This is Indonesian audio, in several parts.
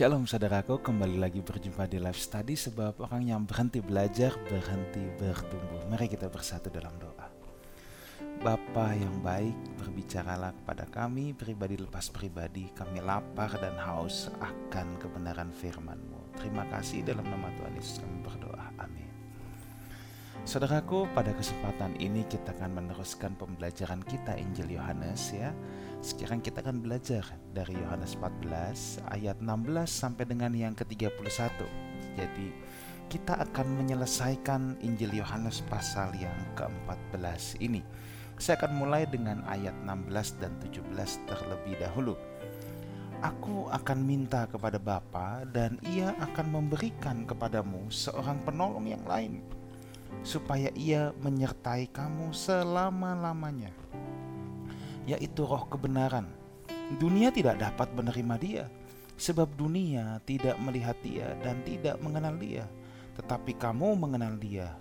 Shalom saudaraku, kembali lagi berjumpa di live study sebab orang yang berhenti belajar, berhenti bertumbuh. Mari kita bersatu dalam doa. Bapa yang baik, berbicaralah kepada kami pribadi lepas pribadi. Kami lapar dan haus akan kebenaran firman-Mu. Terima kasih dalam nama Tuhan Yesus kami berdoa. Amin. Saudaraku, pada kesempatan ini kita akan meneruskan pembelajaran kita Injil Yohanes ya. Sekarang kita akan belajar dari Yohanes 14 ayat 16 sampai dengan yang ke-31. Jadi kita akan menyelesaikan Injil Yohanes pasal yang ke-14 ini. Saya akan mulai dengan ayat 16 dan 17 terlebih dahulu. Aku akan minta kepada Bapa dan ia akan memberikan kepadamu seorang penolong yang lain supaya ia menyertai kamu selama-lamanya yaitu roh kebenaran. Dunia tidak dapat menerima dia, sebab dunia tidak melihat dia dan tidak mengenal dia. Tetapi kamu mengenal dia,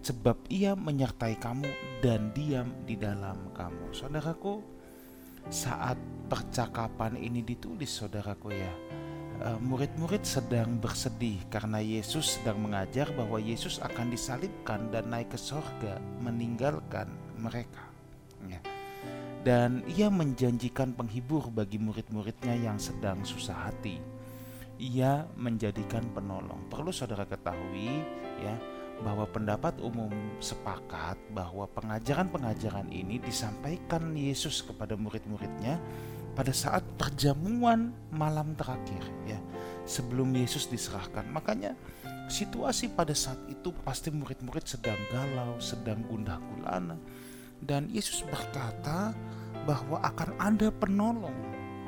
sebab ia menyertai kamu dan diam di dalam kamu. Saudaraku, saat percakapan ini ditulis saudaraku ya, eh, murid-murid sedang bersedih karena Yesus sedang mengajar bahwa Yesus akan disalibkan dan naik ke sorga meninggalkan mereka. Dan ia menjanjikan penghibur bagi murid-muridnya yang sedang susah hati. Ia menjadikan penolong. Perlu saudara ketahui ya bahwa pendapat umum sepakat bahwa pengajaran-pengajaran ini disampaikan Yesus kepada murid-muridnya pada saat perjamuan malam terakhir ya sebelum Yesus diserahkan. Makanya situasi pada saat itu pasti murid-murid sedang galau, sedang gundah gulana dan Yesus berkata bahwa akan ada penolong,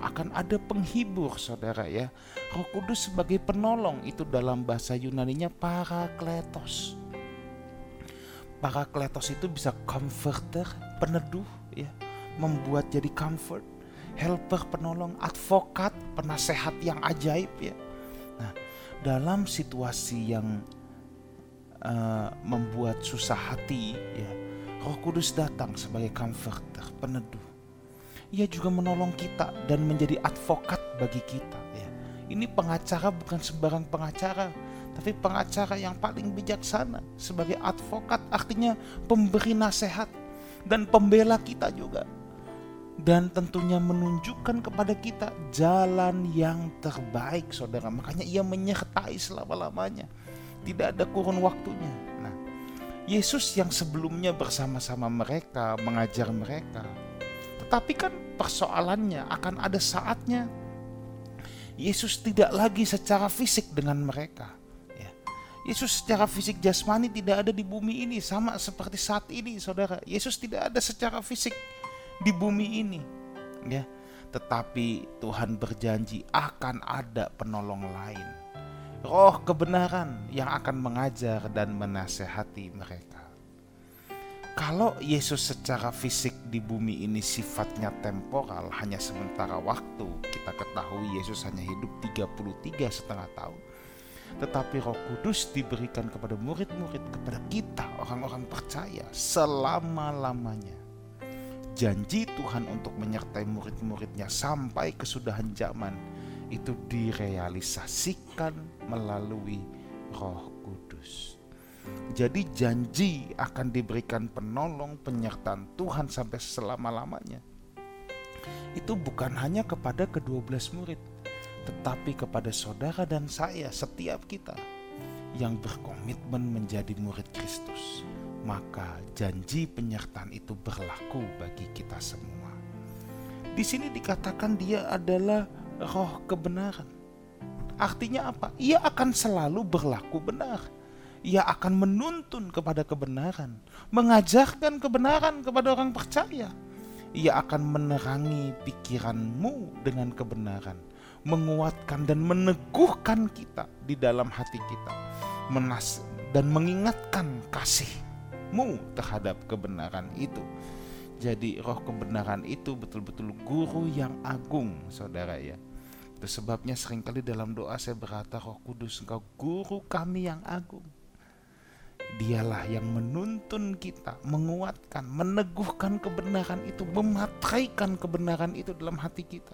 akan ada penghibur saudara ya. Roh Kudus sebagai penolong itu dalam bahasa Yunaninya parakletos. Parakletos itu bisa comforter, peneduh ya, membuat jadi comfort, helper, penolong, advokat, penasehat yang ajaib ya. Nah, dalam situasi yang uh, membuat susah hati ya, Roh Kudus datang sebagai comforter, peneduh. Ia juga menolong kita dan menjadi advokat bagi kita. Ya. Ini pengacara bukan sembarang pengacara, tapi pengacara yang paling bijaksana sebagai advokat artinya pemberi nasihat dan pembela kita juga. Dan tentunya menunjukkan kepada kita jalan yang terbaik saudara. Makanya ia menyertai selama-lamanya. Tidak ada kurun waktunya Yesus yang sebelumnya bersama-sama mereka mengajar mereka. Tetapi kan persoalannya akan ada saatnya Yesus tidak lagi secara fisik dengan mereka. Ya. Yesus secara fisik jasmani tidak ada di bumi ini sama seperti saat ini saudara. Yesus tidak ada secara fisik di bumi ini. Ya. Tetapi Tuhan berjanji akan ada penolong lain roh kebenaran yang akan mengajar dan menasehati mereka. Kalau Yesus secara fisik di bumi ini sifatnya temporal, hanya sementara waktu, kita ketahui Yesus hanya hidup 33 setengah tahun. Tetapi roh kudus diberikan kepada murid-murid, kepada kita orang-orang percaya selama-lamanya. Janji Tuhan untuk menyertai murid-muridnya sampai kesudahan zaman itu direalisasikan melalui Roh Kudus. Jadi janji akan diberikan penolong penyertaan Tuhan sampai selama-lamanya. Itu bukan hanya kepada kedua belas murid, tetapi kepada saudara dan saya, setiap kita yang berkomitmen menjadi murid Kristus. Maka janji penyertaan itu berlaku bagi kita semua. Di sini dikatakan dia adalah roh kebenaran. Artinya apa? Ia akan selalu berlaku benar. Ia akan menuntun kepada kebenaran, mengajarkan kebenaran kepada orang percaya. Ia akan menerangi pikiranmu dengan kebenaran, menguatkan dan meneguhkan kita di dalam hati kita, menas dan mengingatkan kasihmu terhadap kebenaran itu. Jadi roh kebenaran itu betul-betul guru yang agung, saudara ya. Itu sebabnya sering kali dalam doa saya berkata roh kudus engkau guru kami yang agung. Dialah yang menuntun kita, menguatkan, meneguhkan kebenaran itu, mematraikan kebenaran itu dalam hati kita.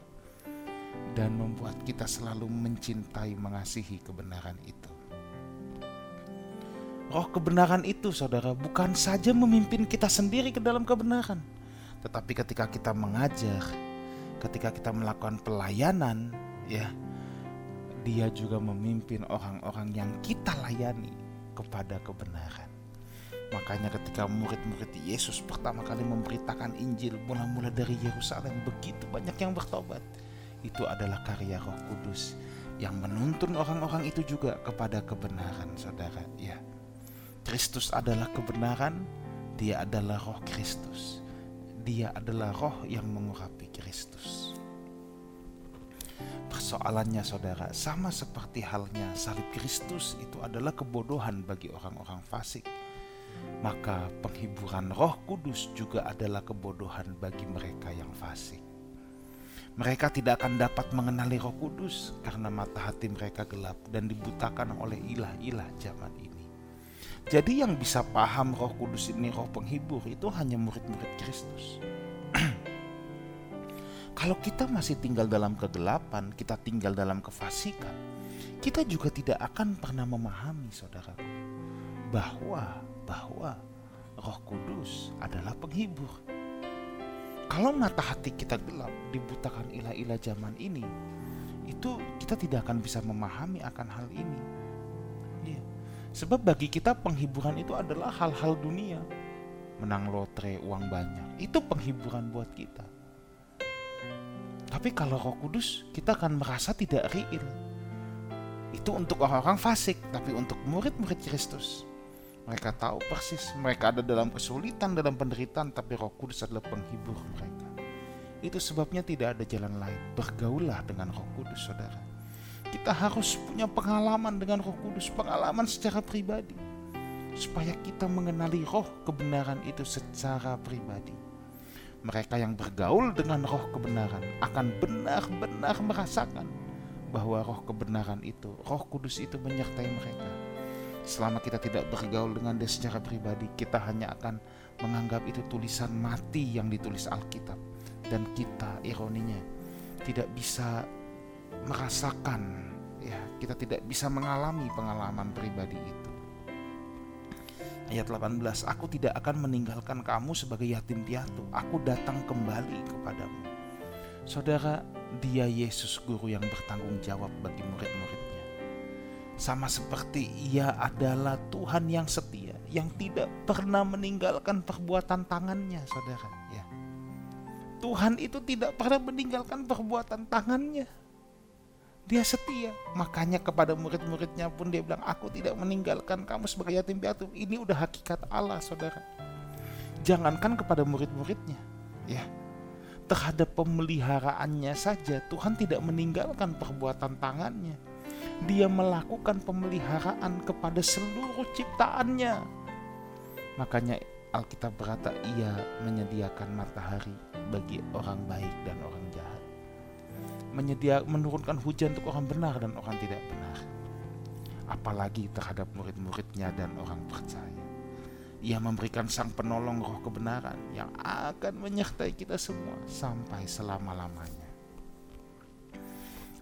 dan membuat kita selalu mencintai mengasihi kebenaran itu. Roh kebenaran itu, saudara, bukan saja memimpin kita sendiri ke dalam kebenaran, tetapi ketika kita mengajar, ketika kita melakukan pelayanan, ya, dia juga memimpin orang-orang yang kita layani kepada kebenaran. Makanya ketika murid-murid Yesus pertama kali memberitakan Injil mula-mula dari Yerusalem begitu banyak yang bertobat. Itu adalah karya Roh Kudus yang menuntun orang-orang itu juga kepada kebenaran, Saudara. Ya. Kristus adalah kebenaran, dia adalah Roh Kristus. Dia adalah roh yang mengurapi Kristus. Persoalannya saudara, sama seperti halnya salib Kristus itu adalah kebodohan bagi orang-orang fasik maka penghiburan Roh Kudus juga adalah kebodohan bagi mereka yang fasik. Mereka tidak akan dapat mengenali Roh Kudus karena mata hati mereka gelap dan dibutakan oleh ilah-ilah zaman ini. Jadi yang bisa paham Roh Kudus ini Roh penghibur itu hanya murid-murid Kristus. Kalau kita masih tinggal dalam kegelapan, kita tinggal dalam kefasikan, kita juga tidak akan pernah memahami saudaraku bahwa bahwa Roh Kudus adalah penghibur. Kalau mata hati kita gelap, dibutakan ilah-ilah zaman ini, itu kita tidak akan bisa memahami akan hal ini. Ya. Sebab bagi kita penghiburan itu adalah hal-hal dunia. Menang lotre, uang banyak, itu penghiburan buat kita. Tapi kalau Roh Kudus, kita akan merasa tidak real. Itu untuk orang-orang fasik, tapi untuk murid-murid Kristus, mereka tahu persis mereka ada dalam kesulitan, dalam penderitaan, tapi Roh Kudus adalah penghibur mereka. Itu sebabnya tidak ada jalan lain. Bergaulah dengan Roh Kudus, saudara. Kita harus punya pengalaman dengan Roh Kudus, pengalaman secara pribadi, supaya kita mengenali Roh kebenaran itu secara pribadi. Mereka yang bergaul dengan Roh kebenaran akan benar-benar merasakan bahwa Roh kebenaran itu, Roh Kudus itu menyertai mereka Selama kita tidak bergaul dengan dia secara pribadi, kita hanya akan menganggap itu tulisan mati yang ditulis Alkitab. Dan kita ironinya tidak bisa merasakan ya, kita tidak bisa mengalami pengalaman pribadi itu. Ayat 18, aku tidak akan meninggalkan kamu sebagai yatim piatu. Aku datang kembali kepadamu. Saudara, dia Yesus guru yang bertanggung jawab bagi murid-murid sama seperti ia adalah Tuhan yang setia, yang tidak pernah meninggalkan perbuatan tangannya, saudara. Ya. Tuhan itu tidak pernah meninggalkan perbuatan tangannya. Dia setia, makanya kepada murid-muridnya pun dia bilang, aku tidak meninggalkan kamu sebagai yatim piatu. Ini udah hakikat Allah, saudara. Jangankan kepada murid-muridnya, ya. Terhadap pemeliharaannya saja, Tuhan tidak meninggalkan perbuatan tangannya dia melakukan pemeliharaan kepada seluruh ciptaannya. Makanya Alkitab berkata ia menyediakan matahari bagi orang baik dan orang jahat. Menyedia, menurunkan hujan untuk orang benar dan orang tidak benar. Apalagi terhadap murid-muridnya dan orang percaya. Ia memberikan sang penolong roh kebenaran yang akan menyertai kita semua sampai selama-lamanya.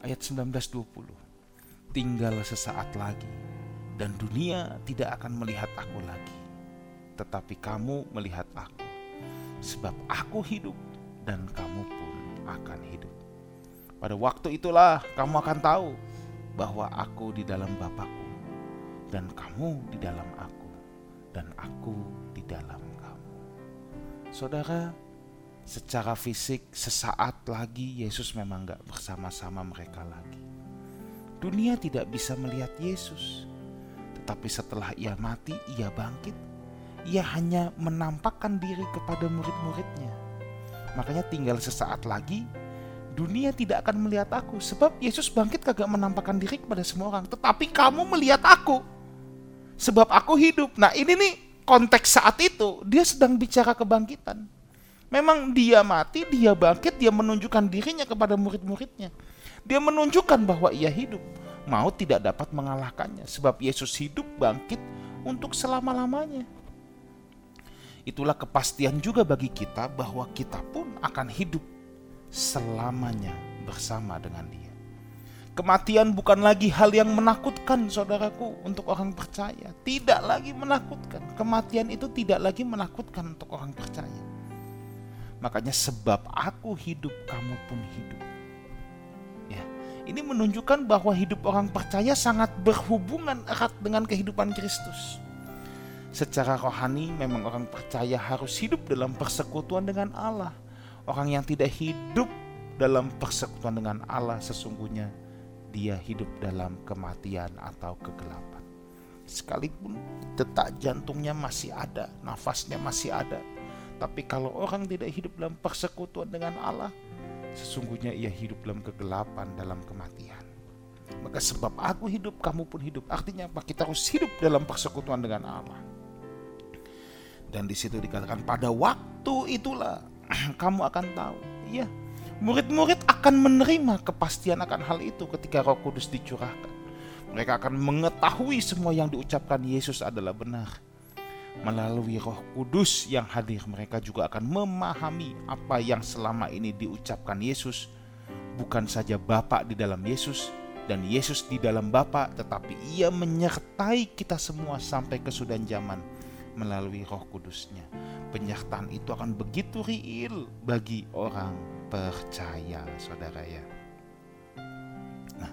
Ayat 1920 tinggal sesaat lagi, dan dunia tidak akan melihat aku lagi, tetapi kamu melihat aku, sebab aku hidup dan kamu pun akan hidup. Pada waktu itulah kamu akan tahu bahwa aku di dalam Bapakku, dan kamu di dalam aku, dan aku di dalam kamu. Saudara, secara fisik sesaat lagi Yesus memang gak bersama-sama mereka lagi Dunia tidak bisa melihat Yesus, tetapi setelah ia mati, ia bangkit. Ia hanya menampakkan diri kepada murid-muridnya. Makanya tinggal sesaat lagi, dunia tidak akan melihat aku. Sebab Yesus bangkit kagak menampakkan diri kepada semua orang. Tetapi kamu melihat aku. Sebab aku hidup. Nah ini nih konteks saat itu, dia sedang bicara kebangkitan. Memang dia mati, dia bangkit, dia menunjukkan dirinya kepada murid-muridnya. Dia menunjukkan bahwa ia hidup. Maut tidak dapat mengalahkannya sebab Yesus hidup bangkit untuk selama-lamanya. Itulah kepastian juga bagi kita bahwa kita pun akan hidup selamanya bersama dengan dia. Kematian bukan lagi hal yang menakutkan saudaraku untuk orang percaya. Tidak lagi menakutkan. Kematian itu tidak lagi menakutkan untuk orang percaya. Makanya sebab aku hidup, kamu pun hidup. Ya, ini menunjukkan bahwa hidup orang percaya sangat berhubungan erat dengan kehidupan Kristus. Secara rohani memang orang percaya harus hidup dalam persekutuan dengan Allah. Orang yang tidak hidup dalam persekutuan dengan Allah sesungguhnya dia hidup dalam kematian atau kegelapan. Sekalipun detak jantungnya masih ada, nafasnya masih ada. Tapi kalau orang tidak hidup dalam persekutuan dengan Allah, sesungguhnya ia hidup dalam kegelapan, dalam kematian. Maka sebab aku hidup, kamu pun hidup. Artinya apa? Kita harus hidup dalam persekutuan dengan Allah. Dan di situ dikatakan pada waktu itulah kamu akan tahu. Iya, Murid-murid akan menerima kepastian akan hal itu ketika Roh Kudus dicurahkan. Mereka akan mengetahui semua yang diucapkan Yesus adalah benar. Melalui Roh Kudus yang hadir, mereka juga akan memahami apa yang selama ini diucapkan Yesus, bukan saja Bapa di dalam Yesus dan Yesus di dalam Bapa, tetapi Ia menyertai kita semua sampai kesudahan zaman melalui Roh Kudusnya. Penyertaan itu akan begitu real bagi orang percaya saudara ya. Nah,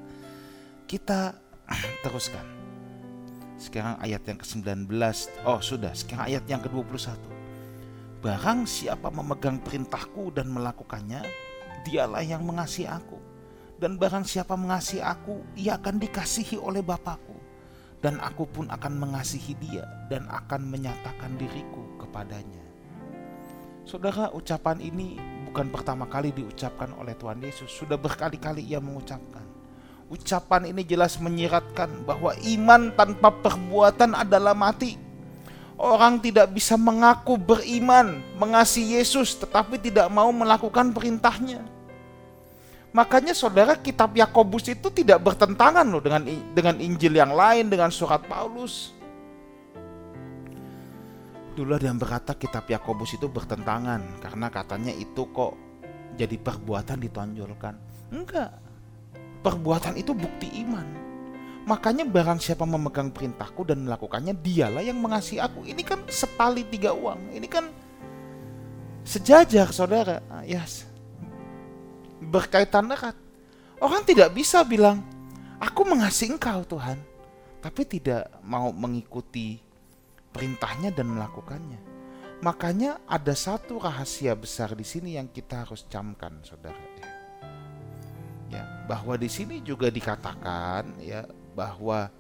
kita teruskan. Sekarang ayat yang ke-19. Oh, sudah. Sekarang ayat yang ke-21. Barang siapa memegang perintahku dan melakukannya, dialah yang mengasihi aku. Dan barang siapa mengasihi aku, ia akan dikasihi oleh Bapakku. Dan aku pun akan mengasihi dia dan akan menyatakan diriku kepadanya. Saudara, ucapan ini bukan pertama kali diucapkan oleh Tuhan Yesus, sudah berkali-kali ia mengucapkan. Ucapan ini jelas menyiratkan bahwa iman tanpa perbuatan adalah mati. Orang tidak bisa mengaku beriman, mengasihi Yesus, tetapi tidak mau melakukan perintahnya. Makanya saudara kitab Yakobus itu tidak bertentangan loh dengan dengan Injil yang lain, dengan surat Paulus. Dulu ada yang berkata kitab Yakobus itu bertentangan karena katanya itu kok jadi perbuatan ditonjolkan. Enggak. Perbuatan itu bukti iman. Makanya barang siapa memegang perintahku dan melakukannya dialah yang mengasihi aku. Ini kan setali tiga uang. Ini kan sejajar saudara. Ah, yes. Berkaitan erat. Orang tidak bisa bilang, aku mengasihi engkau Tuhan. Tapi tidak mau mengikuti perintahnya dan melakukannya. Makanya ada satu rahasia besar di sini yang kita harus camkan, saudara. Ya, bahwa di sini juga dikatakan ya bahwa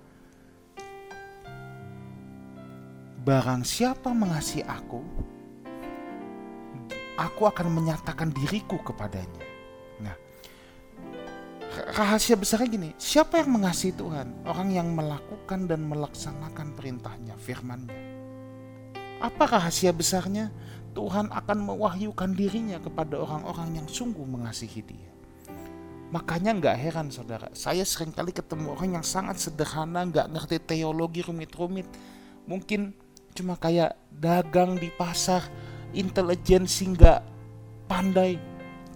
barang siapa mengasihi aku, aku akan menyatakan diriku kepadanya. Rahasia besarnya gini, siapa yang mengasihi Tuhan? Orang yang melakukan dan melaksanakan perintahnya, firmannya. Apa rahasia besarnya? Tuhan akan mewahyukan dirinya kepada orang-orang yang sungguh mengasihi dia. Makanya nggak heran saudara, saya sering kali ketemu orang yang sangat sederhana, nggak ngerti teologi rumit-rumit. Mungkin cuma kayak dagang di pasar, intelijensi nggak pandai,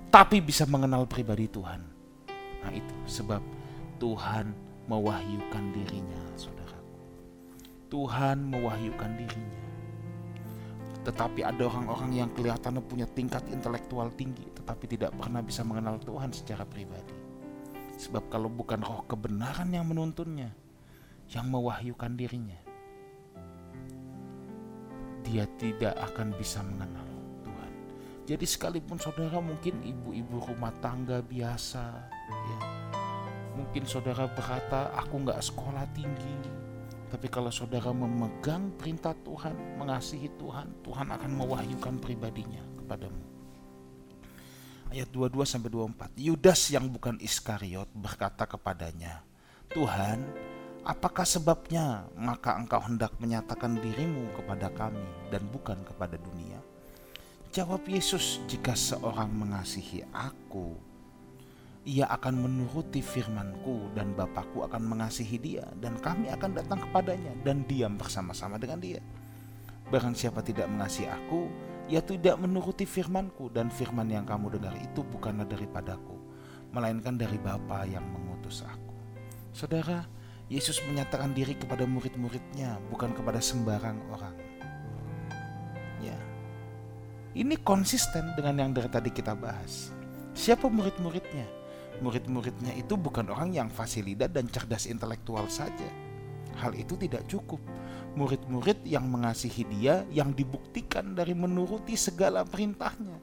tapi bisa mengenal pribadi Tuhan Nah itu sebab Tuhan mewahyukan dirinya saudaraku. Tuhan mewahyukan dirinya. Tetapi ada orang-orang yang kelihatannya punya tingkat intelektual tinggi tetapi tidak pernah bisa mengenal Tuhan secara pribadi. Sebab kalau bukan roh kebenaran yang menuntunnya, yang mewahyukan dirinya, dia tidak akan bisa mengenal Tuhan. Jadi sekalipun saudara mungkin ibu-ibu rumah tangga biasa, ya. Mungkin saudara berkata, aku nggak sekolah tinggi. Tapi kalau saudara memegang perintah Tuhan, mengasihi Tuhan, Tuhan akan mewahyukan pribadinya kepadamu. Ayat 22 sampai 24. Yudas yang bukan Iskariot berkata kepadanya, "Tuhan, apakah sebabnya maka engkau hendak menyatakan dirimu kepada kami dan bukan kepada dunia?" Jawab Yesus, "Jika seorang mengasihi aku, ia akan menuruti firmanku dan Bapakku akan mengasihi dia dan kami akan datang kepadanya dan diam bersama-sama dengan dia. Barang siapa tidak mengasihi aku, ia tidak menuruti firmanku dan firman yang kamu dengar itu bukanlah daripadaku. melainkan dari Bapa yang mengutus aku. Saudara, Yesus menyatakan diri kepada murid-muridnya, bukan kepada sembarang orang. Ya. Ini konsisten dengan yang dari tadi kita bahas. Siapa murid-muridnya? Murid-muridnya itu bukan orang yang fasilida dan cerdas intelektual saja. Hal itu tidak cukup murid-murid yang mengasihi dia yang dibuktikan dari menuruti segala perintahnya.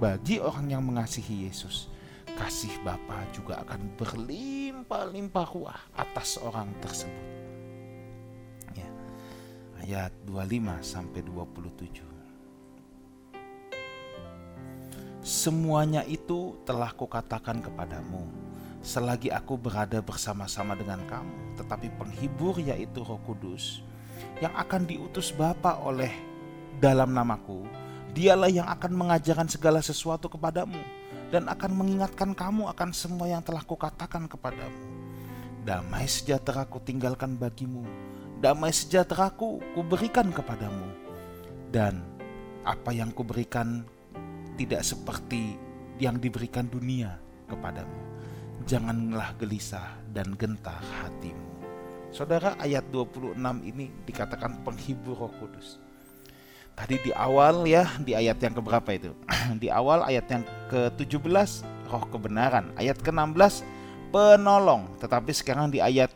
Bagi orang yang mengasihi Yesus, kasih Bapa juga akan berlimpah-limpah ruah atas orang tersebut. Ya. Ayat 25 sampai 27. Semuanya itu telah kukatakan kepadamu selagi aku berada bersama-sama dengan kamu, tetapi penghibur yaitu Roh Kudus yang akan diutus Bapa oleh dalam namaku, dialah yang akan mengajarkan segala sesuatu kepadamu dan akan mengingatkan kamu akan semua yang telah kukatakan kepadamu. Damai sejahtera ku tinggalkan bagimu, damai sejahtera ku kuberikan kepadamu. Dan apa yang kuberikan tidak seperti yang diberikan dunia kepadamu. Janganlah gelisah dan gentar hatimu. Saudara ayat 26 ini dikatakan penghibur roh kudus. Tadi di awal ya, di ayat yang keberapa itu? di awal ayat yang ke-17 roh kebenaran, ayat ke-16 penolong, tetapi sekarang di ayat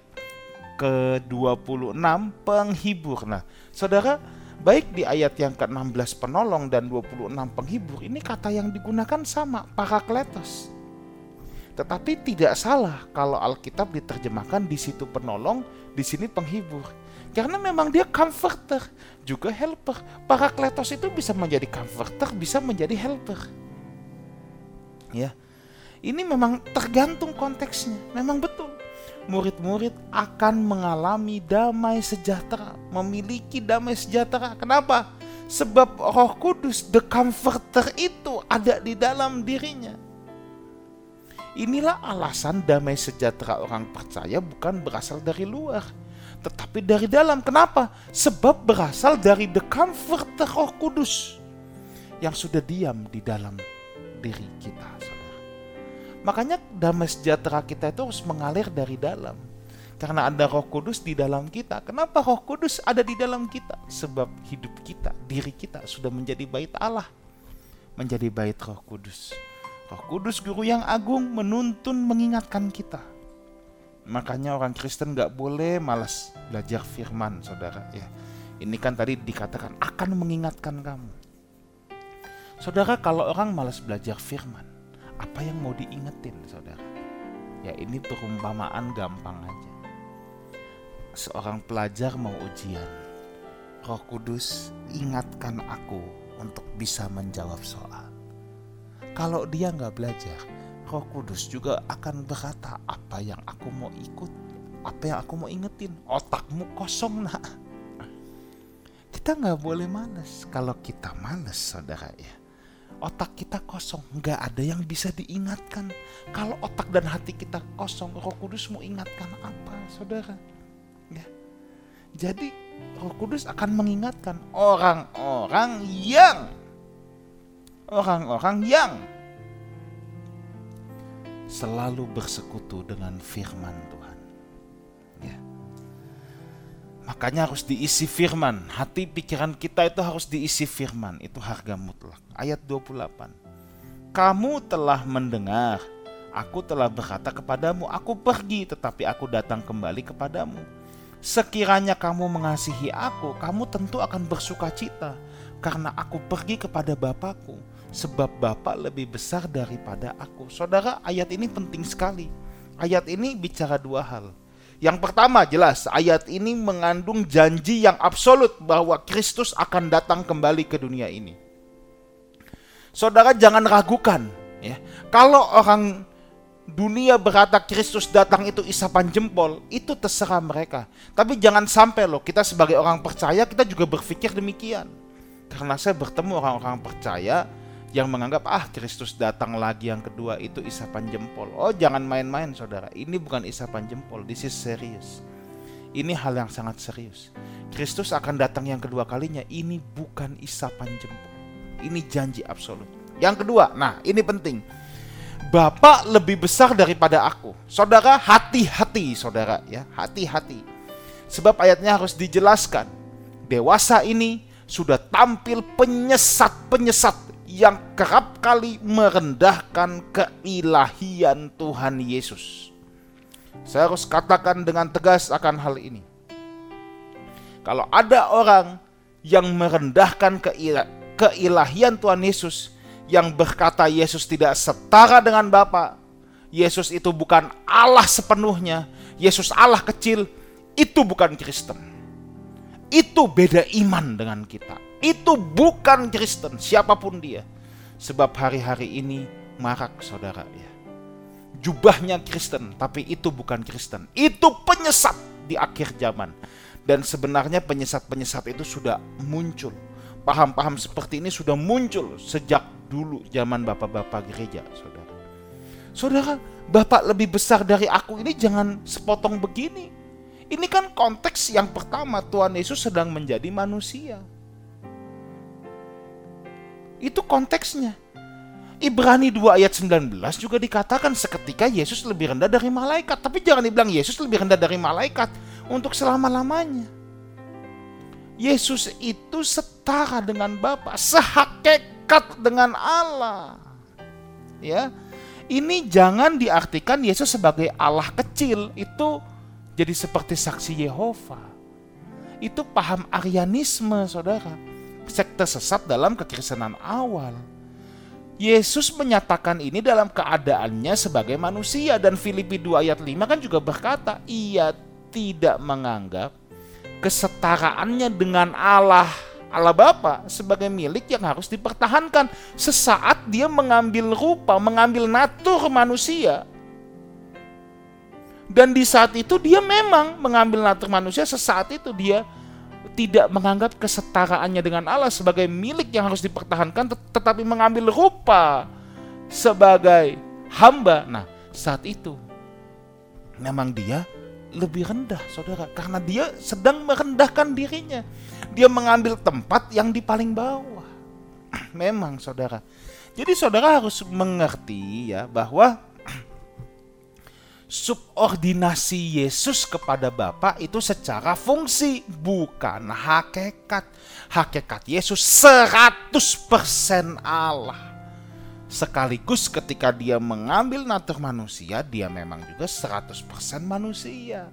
ke-26 penghibur. Nah, Saudara, baik di ayat yang ke-16 penolong dan 26 penghibur, ini kata yang digunakan sama, parakletos. Tetapi tidak salah kalau Alkitab diterjemahkan di situ penolong, di sini penghibur. Karena memang dia comforter, juga helper. Para kletos itu bisa menjadi comforter, bisa menjadi helper. Ya. Ini memang tergantung konteksnya. Memang betul. Murid-murid akan mengalami damai sejahtera, memiliki damai sejahtera. Kenapa? Sebab Roh Kudus, the comforter itu ada di dalam dirinya Inilah alasan damai sejahtera orang percaya bukan berasal dari luar, tetapi dari dalam. Kenapa? Sebab berasal dari the comforter roh kudus yang sudah diam di dalam diri kita. Makanya damai sejahtera kita itu harus mengalir dari dalam. Karena ada roh kudus di dalam kita. Kenapa roh kudus ada di dalam kita? Sebab hidup kita, diri kita sudah menjadi bait Allah. Menjadi bait roh kudus. Roh Kudus Guru yang agung menuntun mengingatkan kita. Makanya orang Kristen gak boleh malas belajar firman saudara ya. Ini kan tadi dikatakan akan mengingatkan kamu. Saudara kalau orang malas belajar firman, apa yang mau diingetin saudara? Ya ini perumpamaan gampang aja. Seorang pelajar mau ujian. Roh Kudus ingatkan aku untuk bisa menjawab soal kalau dia nggak belajar, Roh Kudus juga akan berkata apa yang aku mau ikut, apa yang aku mau ingetin. Otakmu kosong nak. Kita nggak boleh males. Kalau kita males, saudara ya, otak kita kosong, nggak ada yang bisa diingatkan. Kalau otak dan hati kita kosong, Roh Kudus mau ingatkan apa, saudara? Ya. Jadi Roh Kudus akan mengingatkan orang-orang yang orang-orang yang selalu bersekutu dengan firman Tuhan. Ya. Makanya harus diisi firman. Hati pikiran kita itu harus diisi firman. Itu harga mutlak. Ayat 28. Kamu telah mendengar, aku telah berkata kepadamu, aku pergi tetapi aku datang kembali kepadamu. Sekiranya kamu mengasihi aku, kamu tentu akan bersuka cita karena aku pergi kepada Bapakku sebab Bapa lebih besar daripada aku. Saudara, ayat ini penting sekali. Ayat ini bicara dua hal. Yang pertama jelas, ayat ini mengandung janji yang absolut bahwa Kristus akan datang kembali ke dunia ini. Saudara jangan ragukan, ya. Kalau orang dunia berkata Kristus datang itu isapan jempol, itu terserah mereka. Tapi jangan sampai loh kita sebagai orang percaya kita juga berpikir demikian. Karena saya bertemu orang-orang percaya yang menganggap ah Kristus datang lagi yang kedua itu isapan jempol. Oh jangan main-main saudara, ini bukan isapan jempol, this is serius. Ini hal yang sangat serius. Kristus akan datang yang kedua kalinya, ini bukan isapan jempol. Ini janji absolut. Yang kedua, nah ini penting. Bapak lebih besar daripada aku. Saudara, hati-hati, saudara ya, hati-hati. Sebab ayatnya harus dijelaskan. Dewasa ini sudah tampil penyesat-penyesat yang kerap kali merendahkan keilahian Tuhan Yesus. Saya harus katakan dengan tegas akan hal ini. Kalau ada orang yang merendahkan keilahian Tuhan Yesus, yang berkata Yesus tidak setara dengan Bapa, Yesus itu bukan Allah sepenuhnya, Yesus Allah kecil, itu bukan Kristen. Itu beda iman dengan kita. Itu bukan Kristen, siapa pun dia. Sebab hari-hari ini marak saudara ya. Jubahnya Kristen, tapi itu bukan Kristen. Itu penyesat di akhir zaman. Dan sebenarnya penyesat-penyesat itu sudah muncul. Paham-paham seperti ini sudah muncul sejak dulu zaman bapak-bapak gereja, saudara. Saudara, bapak lebih besar dari aku ini jangan sepotong begini. Ini kan konteks yang pertama Tuhan Yesus sedang menjadi manusia. Itu konteksnya. Ibrani 2 ayat 19 juga dikatakan seketika Yesus lebih rendah dari malaikat. Tapi jangan dibilang Yesus lebih rendah dari malaikat untuk selama-lamanya. Yesus itu setara dengan Bapa, sehakikat dengan Allah. Ya. Ini jangan diartikan Yesus sebagai Allah kecil, itu jadi seperti saksi Yehova. Itu paham Arianisme, Saudara. Sekte sesat dalam kekristenan awal. Yesus menyatakan ini dalam keadaannya sebagai manusia dan Filipi 2 ayat 5 kan juga berkata ia tidak menganggap kesetaraannya dengan Allah Allah Bapa sebagai milik yang harus dipertahankan. Sesaat dia mengambil rupa, mengambil natur manusia. Dan di saat itu dia memang mengambil natur manusia, sesaat itu dia tidak menganggap kesetaraannya dengan Allah sebagai milik yang harus dipertahankan, tetapi mengambil rupa sebagai hamba. Nah, saat itu memang dia lebih rendah, saudara, karena dia sedang merendahkan dirinya dia mengambil tempat yang di paling bawah. Memang saudara. Jadi saudara harus mengerti ya bahwa subordinasi Yesus kepada Bapa itu secara fungsi bukan hakikat. Hakikat Yesus 100% Allah. Sekaligus ketika dia mengambil natur manusia, dia memang juga 100% manusia.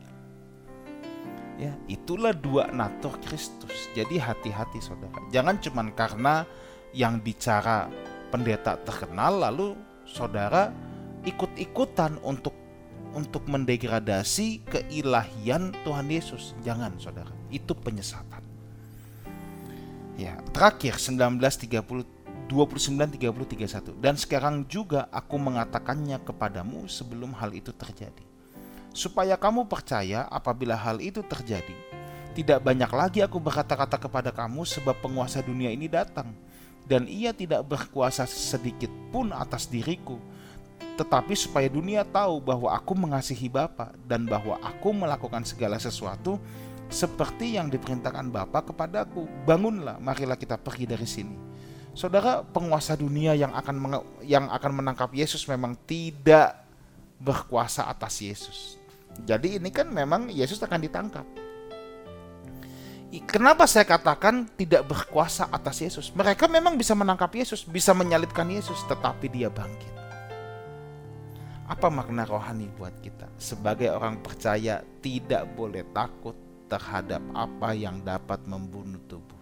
Ya, itulah dua natur Kristus. Jadi hati-hati saudara. Jangan cuma karena yang bicara pendeta terkenal lalu saudara ikut-ikutan untuk untuk mendegradasi keilahian Tuhan Yesus. Jangan saudara. Itu penyesatan. Ya, terakhir 1930 29 30 31 dan sekarang juga aku mengatakannya kepadamu sebelum hal itu terjadi supaya kamu percaya apabila hal itu terjadi. Tidak banyak lagi aku berkata-kata kepada kamu sebab penguasa dunia ini datang dan ia tidak berkuasa sedikit pun atas diriku tetapi supaya dunia tahu bahwa aku mengasihi Bapa dan bahwa aku melakukan segala sesuatu seperti yang diperintahkan Bapa kepadaku. Bangunlah, marilah kita pergi dari sini. Saudara, penguasa dunia yang akan yang akan menangkap Yesus memang tidak berkuasa atas Yesus. Jadi ini kan memang Yesus akan ditangkap. Kenapa saya katakan tidak berkuasa atas Yesus? Mereka memang bisa menangkap Yesus, bisa menyalibkan Yesus, tetapi dia bangkit. Apa makna rohani buat kita? Sebagai orang percaya tidak boleh takut terhadap apa yang dapat membunuh tubuh.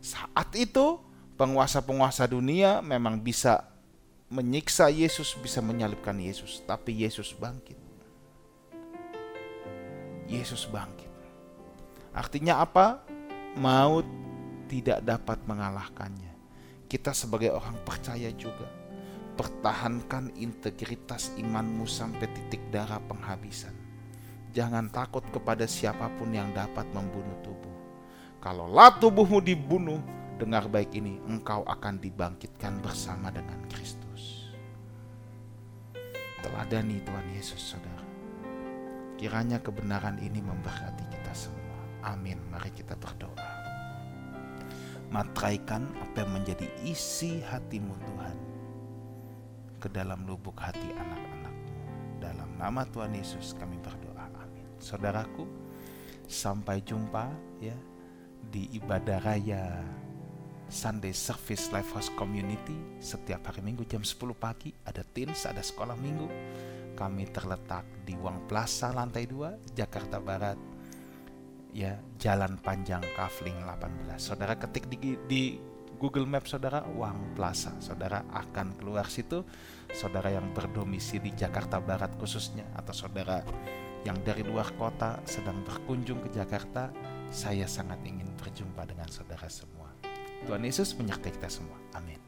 Saat itu penguasa-penguasa dunia memang bisa menyiksa Yesus, bisa menyalibkan Yesus, tapi Yesus bangkit. Yesus bangkit. Artinya apa? Maut tidak dapat mengalahkannya. Kita sebagai orang percaya juga pertahankan integritas imanmu sampai titik darah penghabisan. Jangan takut kepada siapa pun yang dapat membunuh tubuh. Kalaulah tubuhmu dibunuh, dengar baik ini, engkau akan dibangkitkan bersama dengan Kristus. Teladani Tuhan Yesus, saudara. Kiranya kebenaran ini memberkati kita semua. Amin. Mari kita berdoa. Matraikan apa yang menjadi isi hatimu Tuhan. Ke dalam lubuk hati anak-anakmu. Dalam nama Tuhan Yesus kami berdoa. Amin. Saudaraku, sampai jumpa ya di ibadah raya Sunday Service Lifehouse Community setiap hari Minggu jam 10 pagi ada teens, ada sekolah minggu. Kami terletak di Wang Plaza lantai 2, Jakarta Barat. Ya, Jalan Panjang Kafling 18. Saudara ketik di, di Google Map saudara Wang Plaza. Saudara akan keluar situ. Saudara yang berdomisili di Jakarta Barat khususnya atau saudara yang dari luar kota sedang berkunjung ke Jakarta, saya sangat ingin berjumpa dengan saudara semua. Tuhan Yesus menyertai kita semua. Amin.